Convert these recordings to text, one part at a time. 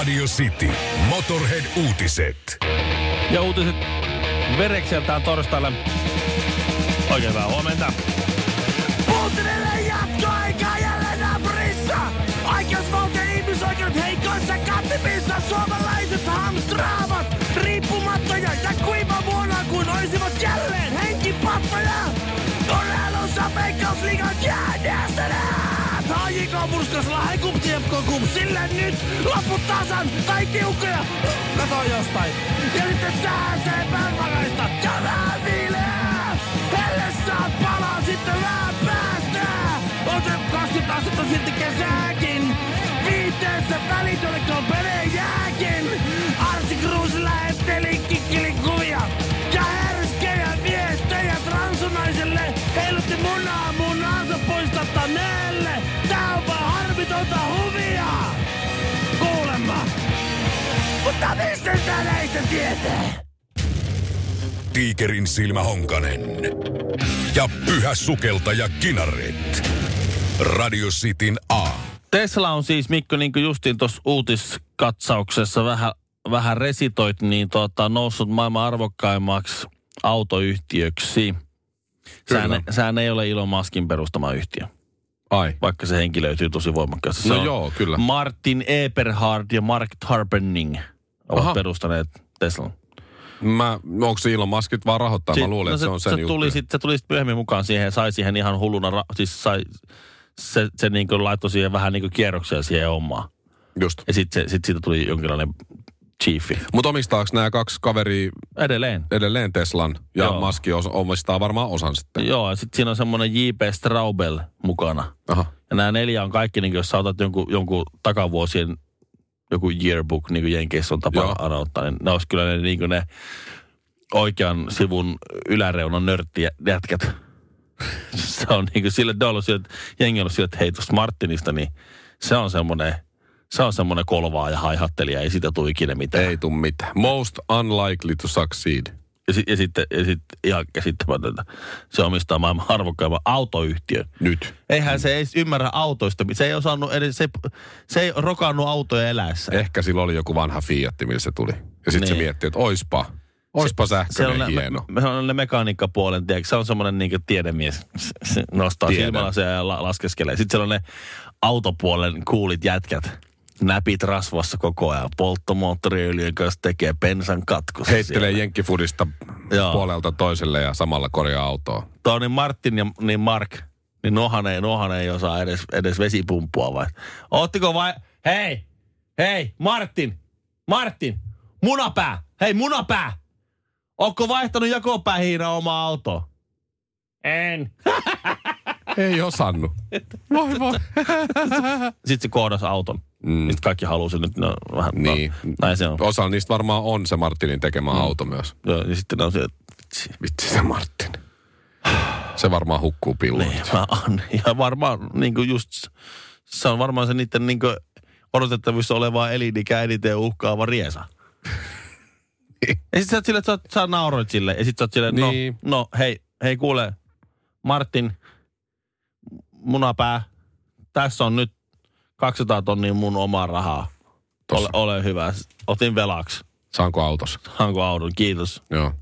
Radio City. Motorhead-uutiset. Ja uutiset Verekseltään torstaille. Oikein hyvää huomenta. Puuttelee jatkoaikaa jälleen naapurissa! Oikeusvaltio ihmisoikeudet heikoissa kantimissa suomalaiset hamstraavat riippumattoja ja kuiva vuonna kun olisivat jälleen henkipattoja! Urheilussa veikkausliigan jäädästäneet! HJK murskasella hekup TFK kup, sille nyt loput tasan tai tiukkoja! Kato jostain! Ja sitten sääsee päiväraista ja vähän viileää! Helle saa palaa sitten vähän päästää! On se 20 astetta silti kesääkin! Viiteessä välitölkön pelejä jääkin! Arsi Cruz lähetteli kikkilikuvia! Ja härskejä viestejä transunaiselle! Heilutti munaa munaansa poistattaneelle! Harmitonta huvia! Kuulemma! Mutta mistä tää näistä tietää? Tiikerin silmä Honkanen. Ja pyhä sukeltaja Kinaret. Radio Cityn A. Tesla on siis, Mikko, niin kuin justiin tuossa uutiskatsauksessa vähän, vähän resitoit, niin tota, noussut maailman arvokkaimmaksi autoyhtiöksi. Sehän, Kyllä. sehän ei ole Elon Muskin perustama yhtiö, Ai. vaikka se henki löytyy tosi voimakkaasti. Se No joo, kyllä. Martin Eberhard ja Mark Tarpenning ovat Aha. perustaneet Teslan. Mä, onko se Elon Muskit vaan rahoittaa? Mä luulen, että se, on sen se juttu. tuli, sit, se tuli sit myöhemmin mukaan siihen ja sai siihen ihan hulluna, ra- siis sai, se, se niin kuin laittoi siihen vähän niin kuin kierroksia siihen hommaan. Just. Ja sitten sit siitä tuli jonkinlainen chiefi. Mutta omistaako nämä kaksi kaveria Edelleen. edelleen Teslan ja Joo. Muski os- omistaa varmaan osan sitten? Joo, ja sitten siinä on semmoinen J.P. Straubel mukana. Aha. Ja nämä neljä on kaikki, niin jos sä otat jonkun, jonkun takavuosien joku yearbook, niin kuin Jenkeissä on tapa Joo. aina ottaa, niin ne olisi kyllä ne, niin kuin ne oikean sivun yläreunan nörttijätkät. se on niin kuin sille, ne on ollut sille, jengi on ollut sille, että hei tuosta Martinista, niin se on semmoinen, se on semmoinen kolvaa ja haihattelija, ei siitä tule ikinä mitään. Ei tuu mitään. Most unlikely to succeed. Ja, ja sitten ja sit, ihan käsittämätöntä. Se omistaa maailman arvokkaimman autoyhtiön. Nyt. Eihän se ei ymmärrä autoista. Se ei osannut edes, se, se ei rokannut autoja eläessä. Ehkä sillä oli joku vanha Fiat, millä se tuli. Ja sitten se Niin. mietti, että oispa, oispa se sähköinen on, hieno. Me, me on ne mekaniikkapuolen, tiedätkö, se on semmoinen niin tiedemies. Se, se nostaa silmälasia ja la, laskeskelee. Sitten siellä on ne autopuolen kuulit jätkät. Näpit rasvassa koko ajan. Polttomoottoriöljyn kanssa tekee pensan katkussa. Heittelee jenkkifudista Joo. puolelta toiselle ja samalla korjaa autoa. Toni Martin ja niin Mark, niin nohan ei, nohan ei osaa edes, edes vesipumppua vai? Oottiko vai? Hei! Hei! Martin! Martin! Munapää! Hei munapää! Ootko vaihtanut jakopäähiinä oma auto? En. Ei osannut. Voi voi. Sitten se kohdasi auton. Mm. Sitten kaikki halusi nyt, no, vähän, Niin. no, näin se on. Osa niistä varmaan on se Martinin tekemä mm. auto myös. Joo, ja sitten on se, että vitsi. Vitsi se Martin. Se varmaan hukkuu pilloon. Niin, mä on. Ja varmaan niin kuin just, se on varmaan se niiden niin kuin odotettavissa oleva elinikä eniten uhkaava riesa. ja sit sä oot silleen, että sä, sä nauroit sille. Ja sit sä oot silleen, no, Niin. no hei, hei kuule, Martin, munapää, tässä on nyt 200 tonnia mun omaa rahaa. Ole, ole hyvä. Otin velaksi. Saanko autossa? Hanko auton, kiitos. Joo.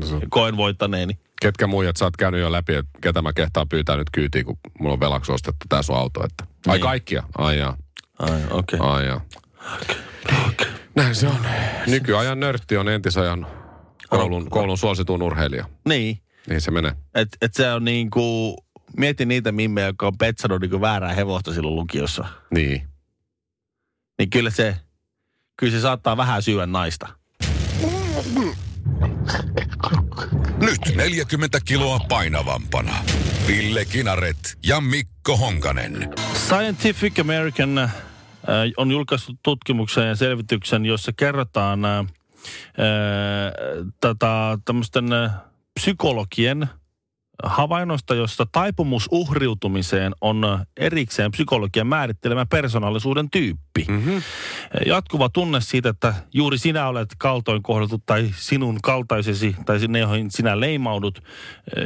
No se- Koen voittaneeni. Ketkä muijat sä oot käynyt jo läpi, että ketä mä kehtaan pyytää nyt kyytiin, kun mulla on velaksi ostettu tää sun auto. Että... Ai Niin. kaikkia? Ai jaa. Ai, okei. Okay. Ai jaa. Näin se on. Nykyajan nörtti on entisajan koulun, koulun suosituin urheilija. Niin. Niin se menee. Et, et se on niinku, mieti niitä mimmejä, jotka on petsannut niinku väärää hevosta silloin lukiossa. Niin. Niin kyllä se, kyllä se saattaa vähän syödä naista. Nyt 40 kiloa painavampana. Ville Kinaret ja Mikko Honkanen. Scientific American äh, on julkaissut tutkimuksen ja selvityksen, jossa kerrotaan äh, äh, tätä tämmöisten äh, psykologien havainnoista, jossa taipumus uhriutumiseen on erikseen psykologian määrittelemä persoonallisuuden tyyppi. Mm-hmm. Jatkuva tunne siitä, että juuri sinä olet kaltoin kohdeltu tai sinun kaltaisesi tai ne, joihin sinä leimaudut.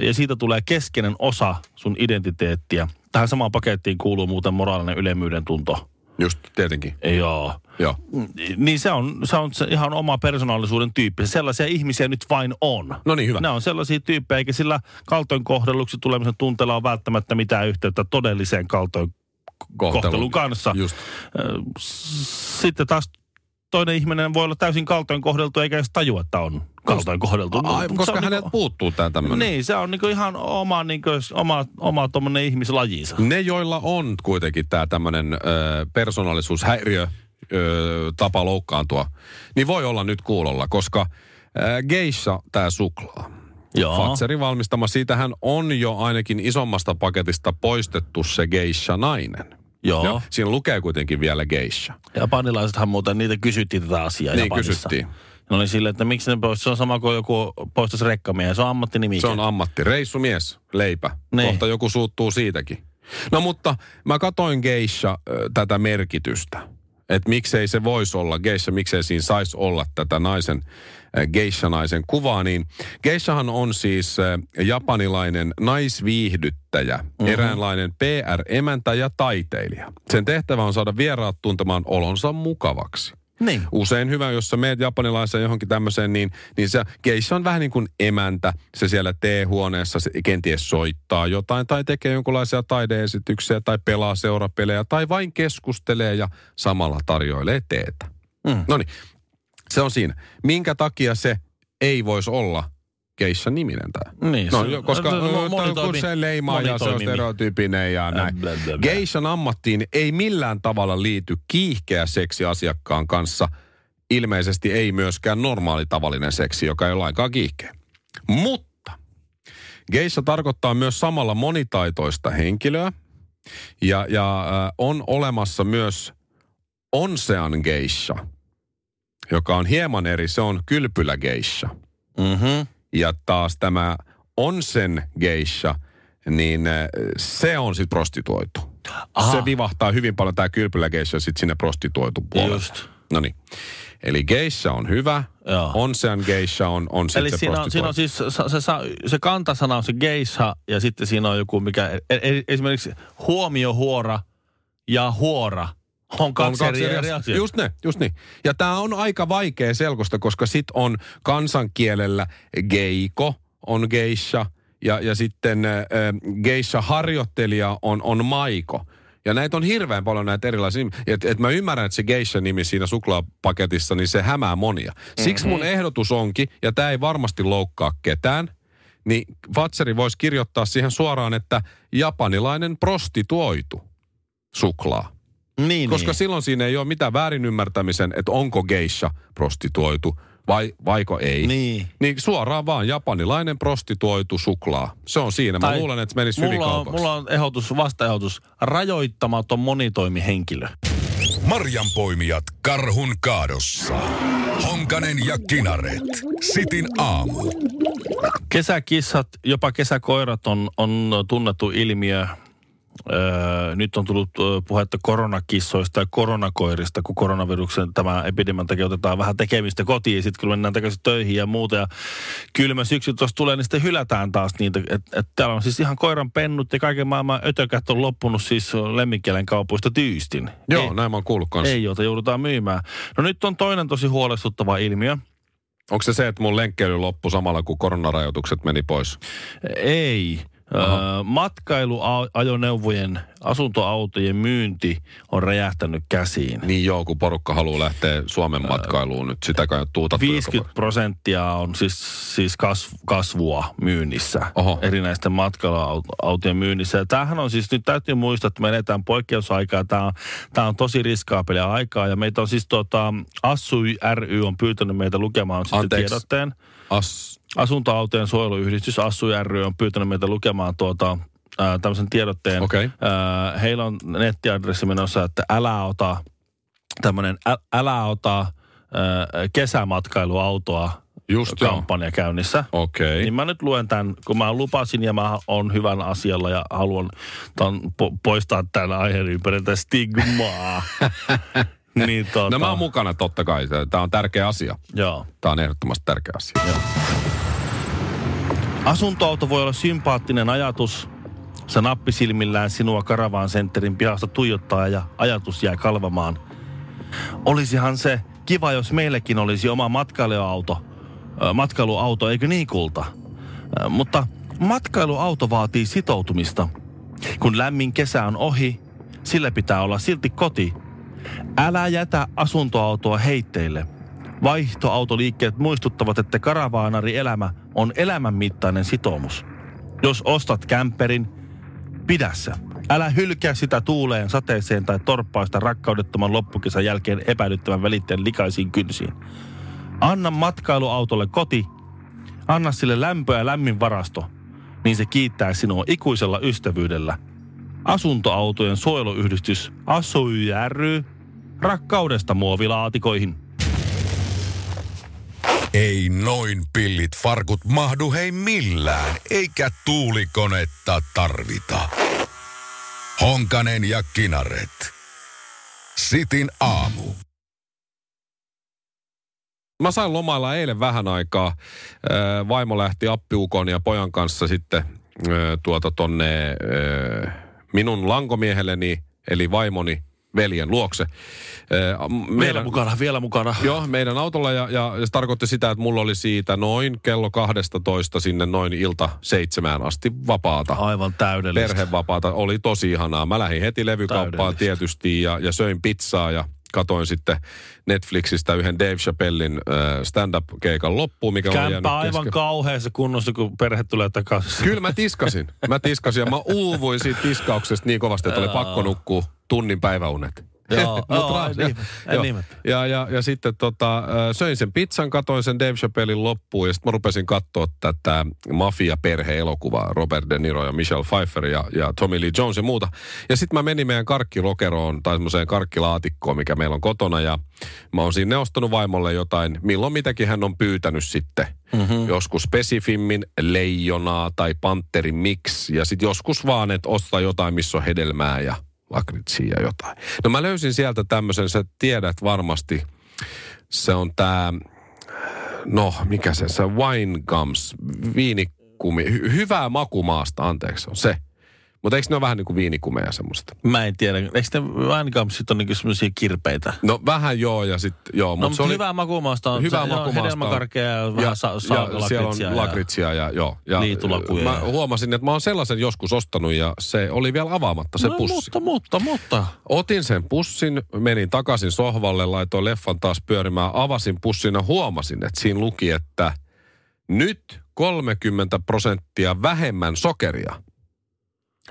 Ja siitä tulee keskeinen osa sun identiteettiä. Tähän samaan pakettiin kuuluu muuten moraalinen ylemmyyden tunto. Just, tietenkin. Joo. Joo. Niin se on, se on se ihan oma persoonallisuuden tyyppi. Sellaisia ihmisiä nyt vain on. No niin, hyvä. Ne on sellaisia tyyppejä, eikä sillä kaltoinkohdelluksi tulemisen tunteella ole välttämättä mitään yhteyttä todelliseen kaltoinkohtelun kanssa. Just. Sitten taas toinen ihminen voi olla täysin kaltoinkohdeltu eikä edes tajua, että on kaltoinkohdeltu. Ai, Mut koska on häneltä niinku- puuttuu tämä tämmöinen. Niin, se on niinku ihan oma, niinku, oma, oma tommonen ihmislajinsa. Ne, joilla on kuitenkin tämä tämmöinen persoonallisuushäiriö, ö, tapa loukkaantua, niin voi olla nyt kuulolla, koska ö, geisha, tämä suklaa. Joo. Fatserin valmistama, siitähän on jo ainakin isommasta paketista poistettu se geisha-nainen. Joo. Ja siinä lukee kuitenkin vielä geisha. Japanilaisethan muuten, niitä kysyttiin tätä asiaa Niin Japanissa. kysyttiin. No niin silleen, että miksi ne pois, se on sama kuin joku poistaisi rekkamiehen, se on ammattinimi. Se on ammatti. Reissumies, leipä. Niin. Kohta joku suuttuu siitäkin. No mutta mä katoin geisha tätä merkitystä. Että miksei se voisi olla geisha, miksei siinä saisi olla tätä naisen, ö, geisha-naisen kuvaa. Niin geishahan on siis ö, japanilainen naisviihdyttäjä, mm-hmm. eräänlainen PR-emäntä ja taiteilija. Sen tehtävä on saada vieraat tuntemaan olonsa mukavaksi. Niin. Usein hyvä, jos sä meet japanilaiseen johonkin tämmöiseen, niin, niin se geisha on vähän niin kuin emäntä. Se siellä teehuoneessa se kenties soittaa jotain tai tekee jonkinlaisia taideesityksiä tai pelaa seurapelejä tai vain keskustelee ja samalla tarjoilee teetä. Mm. No niin, se on siinä. Minkä takia se ei voisi olla geisha niminen tämä? Niin, No, se- koska se- ö, mo- toi- kun monitoimi- se leimaa ja se on monitoimimi. stereotyypinen ja näin. Geishan ammattiin ei millään tavalla liity kiihkeä seksi asiakkaan kanssa. Ilmeisesti ei myöskään normaali tavallinen seksi, joka ei ole lainkaan kiihkeä. Mutta geisha tarkoittaa myös samalla monitaitoista henkilöä. Ja, ja äh, on olemassa myös onsean geisha, joka on hieman eri. Se on kylpylägeisha. Mhm. Ja taas tämä onsen geisha, niin äh, se on sitten prostituoitu. Aha. Se vivahtaa hyvin paljon tämä kylpylägeisha sitten sinne prostituoitu puolelle. Just. No niin. Eli geisha on hyvä, Joo. onsen geisha on, on sitten Eli se siinä on, siinä on siis, se, se, se kantasana on se geisha ja sitten siinä on joku, mikä, e- e- esimerkiksi huomiohuora ja huora on kaksi, on eri, eri asiaa. Just ne, just niin. Ja tämä on aika vaikea selkosta, koska sit on kansankielellä geiko, on geisha, ja, ja sitten äh, geisha-harjoittelija on, on maiko. Ja näitä on hirveän paljon näitä erilaisia nimiä. Et, et mä ymmärrän, että se geisha-nimi siinä suklaapaketissa, niin se hämää monia. Siksi mun ehdotus onkin, ja tämä ei varmasti loukkaa ketään, niin Vatseri voisi kirjoittaa siihen suoraan, että japanilainen prostituoitu suklaa. Niin, Koska niin. silloin siinä ei ole mitään väärinymmärtämisen, että onko geisha prostituoitu vai vaiko ei. Niin. Niin suoraan vaan japanilainen prostituoitu suklaa. Se on siinä. Mä Tai luulen, että se menisi hyvin mulla on, kaupaksi. mulla on ehdotus, vastaehdotus. Rajoittamaton monitoimihenkilö. Marjanpoimijat karhun kaadossa. Honkanen ja Kinaret. Sitin aamu. Kesäkissat, jopa kesäkoirat on, on tunnettu ilmiö. Öö, nyt on tullut ö, puhetta koronakissoista ja koronakoirista, kun koronaviruksen tämä epidemian takia otetaan vähän tekemistä kotiin ja sitten kun mennään takaisin töihin ja muuta. Ja kylmä syksy tuossa tulee, niin sitten hylätään taas niitä. Et, et täällä on siis ihan koiran pennut ja kaiken maailman ötökät on loppunut siis lemmikkielen kaupoista tyystin. Joo, ei, näin mä oon kuullut kanssa. ei, jota joudutaan myymään. No nyt on toinen tosi huolestuttava ilmiö. Onko se se, että mun lenkkeily loppui samalla, kun koronarajoitukset meni pois? Ei. Öö, matkailuajoneuvojen, asuntoautojen myynti on räjähtänyt käsiin. Niin joo, kun porukka haluaa lähteä Suomen matkailuun nyt. Sitä kai on tuutattu 50 prosenttia on siis, siis kas, kasvua myynnissä, Oho. erinäisten matkailuautojen myynnissä. Ja tämähän on siis, nyt täytyy muistaa, että me eletään poikkeusaikaa. Tämä on, tämä on tosi riskaapelia aikaa. Ja meitä on siis tota, Assu ry on pyytänyt meitä lukemaan sitten tiedotteen. As, Asuntoautojen suojeluyhdistys Assu ry on pyytänyt meitä lukemaan tuota, ää, tämmöisen tiedotteen. Okei. Ää, heillä on nettiadressi menossa, että älä ota tämmöinen ä, älä ota ää, kesämatkailuautoa Just joo. kampanja käynnissä. Okei. Niin mä nyt luen tämän, kun mä lupasin ja mä on hyvän asialla ja haluan ton, po, poistaa tämän aiheen ympäriltä stigmaa. niin tota, No mä oon mukana totta kai. Tämä on tärkeä asia. Joo. Tämä on ehdottomasti tärkeä asia. Asuntoauto voi olla sympaattinen ajatus, Se nappi silmillään sinua Karavaan Centerin pihasta tuijottaa ja ajatus jää kalvamaan. Olisihan se kiva, jos meillekin olisi oma matkailuauto. Matkailuauto, eikö niin kulta? Mutta matkailuauto vaatii sitoutumista. Kun lämmin kesä on ohi, sillä pitää olla silti koti. Älä jätä asuntoautoa heitteille. Vaihtoautoliikkeet muistuttavat, että karavaanari elämä on elämänmittainen sitoumus. Jos ostat kämperin, pidä se. Älä hylkää sitä tuuleen, sateeseen tai torppaista rakkaudettoman loppukesän jälkeen epäilyttävän välitteen likaisiin kynsiin. Anna matkailuautolle koti, anna sille lämpö ja lämmin varasto, niin se kiittää sinua ikuisella ystävyydellä. Asuntoautojen suojeluyhdistys Asui ry rakkaudesta muovilaatikoihin. Ei noin pillit farkut mahdu hei millään, eikä tuulikonetta tarvita. Honkanen ja Kinaret. Sitin aamu. Mä sain lomailla eilen vähän aikaa. Vaimo lähti appiukon ja pojan kanssa sitten tuota tonne minun lankomiehelleni, eli vaimoni veljen luokse. Ö, m- Vielä mukana, vielä mukana. Joo, meidän autolla ja, ja se tarkoitti sitä, että mulla oli siitä noin kello 12 sinne noin ilta seitsemään asti vapaata. Aivan täydellistä. Perhevapaata. Oli tosi ihanaa. Mä lähdin heti levykauppaan tietysti ja, ja söin pizzaa ja katoin sitten Netflixistä yhden Dave Chappellin stand-up-keikan loppuun, mikä oli jäänyt aivan kesken. kauheassa kunnossa, kun perhe tulee takaisin. Kyllä mä tiskasin. Mä tiskasin ja mä uuvuin siitä tiskauksesta niin kovasti, että oli pakko nukkua tunnin päiväunet. Joo, Mut joo, en joo. ihmettä. ja, ja, ja sitten tota, söin sen pizzan, katoin sen Dave Chappellin loppuun ja sitten mä rupesin katsoa tätä Mafia-perhe-elokuvaa, Robert De Niro ja Michelle Pfeiffer ja, ja Tommy Lee Jones ja muuta. Ja sitten mä menin meidän karkkilokeroon tai semmoiseen karkkilaatikkoon, mikä meillä on kotona ja mä oon sinne ostanut vaimolle jotain, milloin mitäkin hän on pyytänyt sitten. Mm-hmm. Joskus spesifimmin leijonaa tai panterin mix ja sitten joskus vaan, että ostaa jotain, missä on hedelmää ja lakritsia ja jotain. No mä löysin sieltä tämmöisen, sä tiedät varmasti, se on tää, no mikä se, se wine gums, viinikumi, hy- hyvää makumaasta, anteeksi, on se. Mutta eikö ne ole vähän niin kuin viinikumeja semmoista? Mä en tiedä. Eikö ne vainikampsit on niinku semmoisia kirpeitä? No vähän joo ja sitten joo, No, mutta oli... hyvää makumaasta on. Hyvää on. Hedelmäkarkea ja, ja, vähän sa- ja sa- siellä lakritsia on ja- lakritsia ja, joo. Ja Liitulakuja Mä ja- huomasin, että mä oon sellaisen joskus ostanut ja se oli vielä avaamatta se no, pussi. Mutta, mutta, mutta. Otin sen pussin, menin takaisin sohvalle, laitoin leffan taas pyörimään, avasin pussin ja huomasin, että siinä luki, että nyt 30 prosenttia vähemmän sokeria.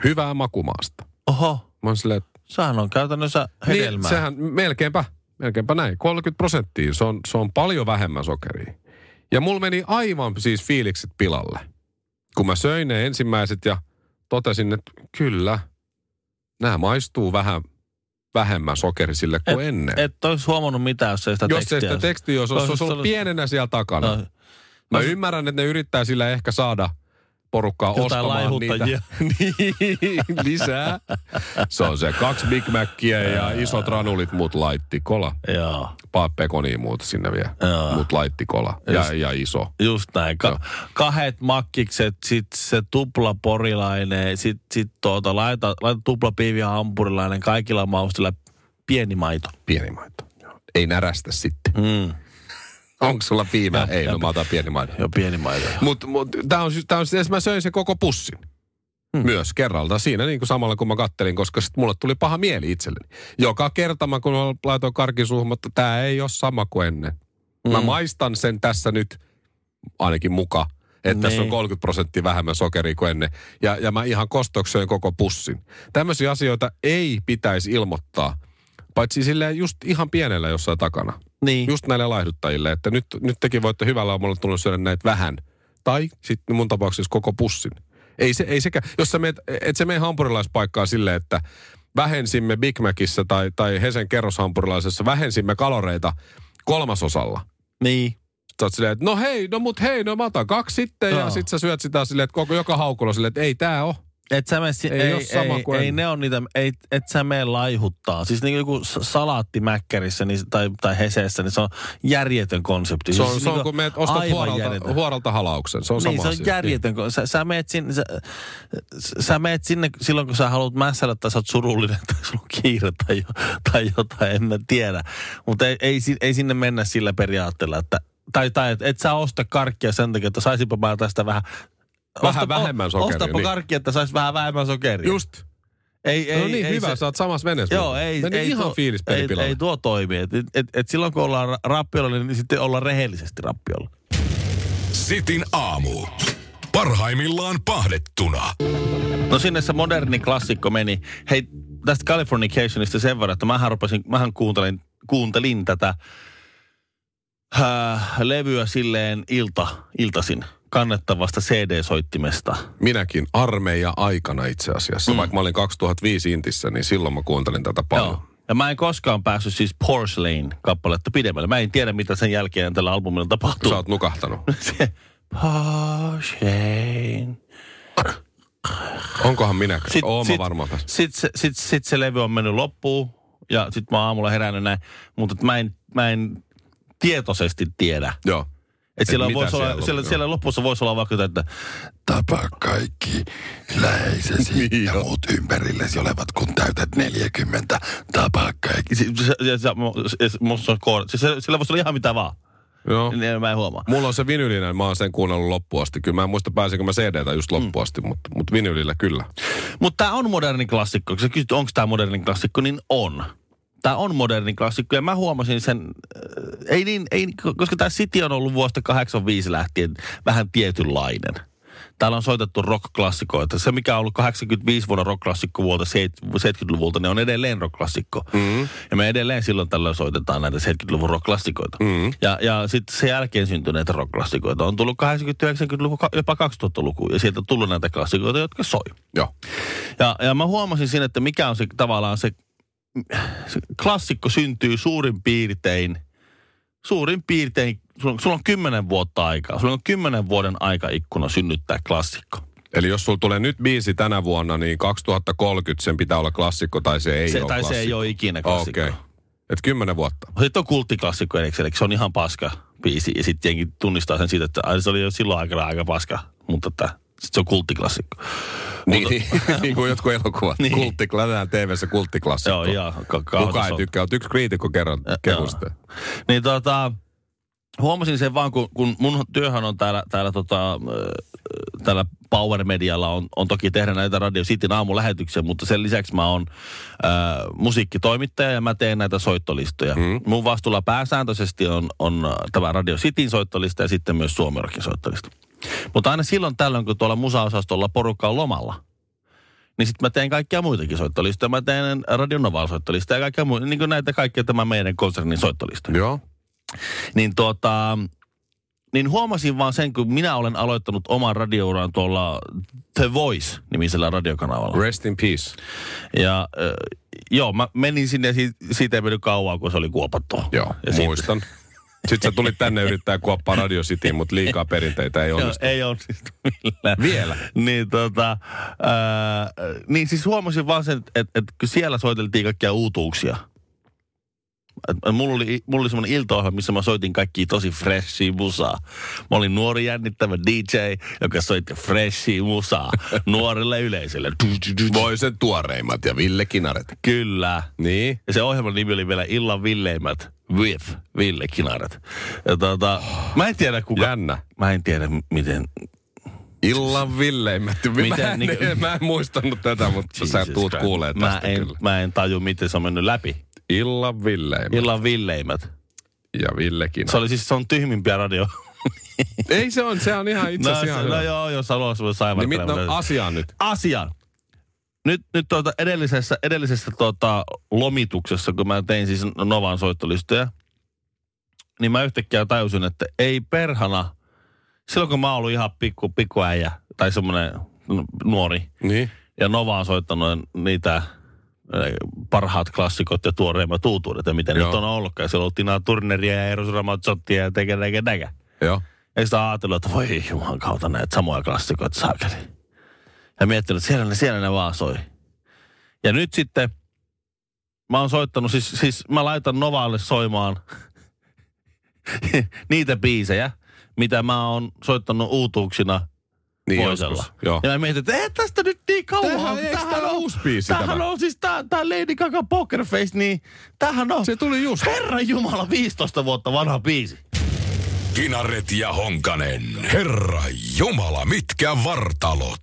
Hyvää makumaasta. Oho, Mä oon silleen, että sehän on käytännössä hedelmää. niin, sehän melkeinpä, melkeinpä näin. 30 prosenttia, se on, se on paljon vähemmän sokeria. Ja mulla meni aivan siis fiilikset pilalle. Kun mä söin ne ensimmäiset ja totesin, että kyllä, nämä maistuu vähän vähemmän sokerisille kuin Et- ennen. Et olisi huomannut mitään, jos ei sitä Jos tekstiä ei sitä tekstiä olisi, Olisi ollut- pienenä siellä takana. No, Mä no, ymmärrän, että ne yrittää sillä ehkä saada porukkaa Jotain ostamaan niitä niin, lisää. Se on se kaksi Big Mackiä ja isot ranulit mut laitti kola. joo, Pa- Pekonia muuta sinne vielä. Joo. Mut laitti kola. Just- Ja, ja iso. just näin. Ka- kahet makkikset, sit se tupla porilainen, sit, sit tuota, laita, laita tupla piivi ja hampurilainen, kaikilla maustilla pieni maito. Pieni maito. Joo. Ei närästä sitten. Mm. Onko sulla piimää? Ja- Ei, ja- no mä otan pieni maito. Joo, pieni maito. Mutta mut, tää on, tää on, siis mä söin sen koko pussin. Hmm. Myös kerralta siinä niin kuin samalla kun mä kattelin, koska sitten mulle tuli paha mieli itselleni. Joka kerta mä kun mä laitoin karkin suuhun, mutta tämä ei ole sama kuin ennen. Mä Mm. maistan sen tässä nyt ainakin muka, että tässä on Niin. 30 prosenttia vähemmän sokeria kuin ennen. Ja, ja mä ihan kostoksoin koko pussin. Tämmöisiä asioita ei pitäisi ilmoittaa, paitsi silleen just ihan pienellä jossain takana. Niin. Just näille laihduttajille, että nyt, nyt tekin voitte hyvällä omalla tullut syödä näitä vähän. Tai sitten mun tapauksessa koko pussin. Ei se, ei sekä, jos sä meet, et se mene hampurilaispaikkaan silleen, että vähensimme Big Macissa tai, tai Hesen kerroshampurilaisessa, vähensimme kaloreita kolmasosalla. Niin. Sä oot silleen, että no hei, no mut hei, no mä otan kaksi sitten. Ja Joo. sit sä syöt sitä silleen, että koko joka haukulla silleen, että ei tää oo. Et sä mene, Ei ei, ei, sama ei, kuin ei, ne on niitä, ei, et sä mene laihuttaa. Siis niin joku s- salaatti mäkkärissä niin, tai, tai heseessä, niin se on järjetön konsepti. Se on, Siis se on niinku kun meet ostat huoralta, järjetön. huoralta halauksen. Se on Niin, sama se on asia. järjetön. kun Sä, sä, meet sinne, sä, sä meet sinne silloin, kun sä haluat mässällä tai sä oot surullinen tai sulla on kiire tai, jo, tai jotain, en mä tiedä. Mutta ei, ei, ei, sinne mennä sillä periaatteella, että tai, tai et, et sä osta karkkia sen takia, että saisinpa mä tästä vähän... Vähän vähemmän sokeria, Ostapa niin. karkkia, että sais vähän vähemmän sokeria. Just. Ei, ei, no niin, ei hyvä, se- sä oot samassa veneessä. Joo, ei, Meni ei, ihan tuo, fiilis ei, ei tuo toimi. Et, et, et silloin kun ollaan ra- rappiolla, niin sitten ollaan rehellisesti rappiolla. Sitin aamu. Parhaimmillaan pahdettuna. No sinne se moderni klassikko meni. Hei, tästä Californicationista sen verran, että mähän, rupesin, mähän kuuntelin, kuuntelin tätä äh, levyä silleen ilta, iltasin kannettavasta CD-soittimesta. Minäkin armeija aikana itse asiassa. Mm. Vaikka mä olin 2005 Intissä, niin silloin mä kuuntelin tätä paljon. Joo. Ja mä en koskaan päässyt siis Porcelain kappaletta pidemmälle. Mä en tiedä, mitä sen jälkeen tällä albumilla tapahtuu. Sä oot nukahtanut. Se Porcelain. Onkohan minä? Sit- Oon mä sit- varmaan päässyt. Sitten se, sit, sit se levy on mennyt loppuun ja sitten mä oon aamulla herännyt näin. Mutta mä en, mä en tietoisesti tiedä. Joo. Et siellä, mitä voisi olla, siellä siellä, lopussa voisi olla vaikka, että Tapa kaikki läheisesi ja muut ympärillesi olevat, kun täytät 40. Tapa kaikki. se, se, se, se, se, siellä voisi olla ihan mitä vaan. Joo. Niin mä en huomaa. Mulla on se vinylinen, mä oon sen kuunnellut loppuun asti. Kyllä mä en muista pääsinkö mä CD-tä just loppuun asti, mm. mutta, mutta vinylillä kyllä. Mutta tämä on moderni klassikko. Kun sä kysyt, onko tämä moderni klassikko, niin on. Tämä on moderni klassikko ja mä huomasin sen, äh, ei niin, ei, koska tämä City on ollut vuosta 85 lähtien vähän tietynlainen. Täällä on soitettu rock-klassikoita. Se, mikä on ollut 85 vuonna rock-klassikko vuotta 70-luvulta, ne on edelleen rock-klassikko. Mm. Ja me edelleen silloin tällöin soitetaan näitä 70-luvun rock-klassikoita. Mm. Ja, ja sitten sen jälkeen syntyneitä rock-klassikoita on tullut 80-90-luku, jopa 2000-luku. Ja sieltä on tullut näitä klassikoita, jotka soi. Joo. Ja, ja mä huomasin siinä, että mikä on se tavallaan se klassikko syntyy suurin piirtein, suurin piirtein, sulla on, sulla on kymmenen vuotta aikaa. Sulla on kymmenen vuoden aikaikkuna synnyttää klassikko. Eli jos sulla tulee nyt biisi tänä vuonna, niin 2030 sen pitää olla klassikko tai se ei se, ole tai klassikko. se ei ole ikinä klassikko. Okei. Okay. Et kymmenen vuotta. Sitten on kulttiklassikko erikseen, eli se on ihan paska biisi. Ja sitten jengi tunnistaa sen siitä, että se oli jo silloin aikana aika paska, mutta että se on kulttiklassikko. Niin, niin kuin jotkut elokuvat. Niin. Kultti, lähdetään TV-ssä kulttiklassikko. Joo, ihan ka- Kuka ei tykkää, oot yksi kriitikko kerran kehu sitä. Niin tota, huomasin sen vaan, kun, kun mun työhän on täällä, täällä, tota, täällä Power Medialla on, on toki tehdä näitä Radio Cityn aamulähetyksiä, mutta sen lisäksi mä oon äh, musiikkitoimittaja ja mä teen näitä soittolistoja. Mm. Mun vastuulla pääsääntöisesti on, on tämä Radio Cityn soittolista ja sitten myös Suomerokin soittolista. Mutta aina silloin tällöin, kun tuolla musaosastolla porukka on lomalla, niin sitten mä teen kaikkia muitakin soittolistoja. Mä teen Radio Noval soittolistoja ja kaikkia muita, niin kuin näitä kaikkia tämän meidän konsernin soittolistoja Joo. niin tuota, niin huomasin vaan sen, kun minä olen aloittanut oman radiouran tuolla The Voice-nimisellä radiokanavalla. Rest in peace. Ja äh, joo, mä menin sinne siitä, siitä ei mennyt kauan, kun se oli kuopattu. Joo, ja sit- muistan. Sitten sä tulit tänne yrittää kuoppaa Radio City, mutta liikaa perinteitä ei Joo, onnistu. ei onnistu millään. Vielä? niin tota, ää, niin siis huomasin vaan sen, että, että kun siellä soiteltiin kaikkia uutuuksia. Et mulla oli, mulla oli semmoinen iltaohjelma, missä mä soitin kaikkia tosi freshia musaa. Mä olin nuori jännittävä DJ, joka soitti freshia musaa nuorille yleisölle. Voi sen tuoreimmat ja Ville Kinaret. Kyllä. Niin? Ja se ohjelman nimi oli vielä Illan villeimmät with Ville Kinaret. Ja tota, mä en tiedä kuka... Jännä. Mä en tiedä miten... Illan villeimmät. Miten mä, en, niin- mä en muistanut tätä, mutta sä Jesus tuut Christ. kuulee mä tästä en, kyllä. mä en taju, miten se on mennyt läpi. Illan villeimmät Illan villeimmät. ja Ville Kinaret. Se oli siis, se on tyhmimpiä radio. Ei se on, se on ihan itse no, asiassa se, ihan no hyvä. joo, jos haluaa semmoinen Niin saivartelemaan. mit, no, asiaan nyt. Asia. Nyt, nyt tuota edellisessä, edellisessä tuota lomituksessa, kun mä tein siis Novan soittolistoja, niin mä yhtäkkiä tajusin, että ei perhana, silloin kun mä oon ollut ihan pikku, pikku äijä, tai semmoinen nuori, Niin. ja Nova on soittanut niitä parhaat klassikot ja tuoreimmat uutuudet, ja miten Joo. nyt on ollutkaan. Siellä ollut Tina Turneria ja Eros Ramazzottia ja tekee, tekee, tekee. Joo. Ja sitä ajatellut, että voi juman kautta näitä samoja klassikoita saakeli. Ja miettinyt, että siellä ne, siellä ne vaan soi. Ja nyt sitten mä oon soittanut, siis, siis mä laitan Novalle soimaan niitä biisejä, mitä mä oon soittanut uutuuksina Niin Voisella. joskus, Joo. Ja mä mietin, että ei tästä nyt niin kauan. Tämähän- eikö tää ole uusi biisi Tämähän tämä? on siis tää, tää Lady Gaga Poker Face, niin tämähän on Se tuli just. Herran Jumala 15 vuotta vanha biisi. Kinaret ja Honkanen. Herra Jumala, mitkä vartalot.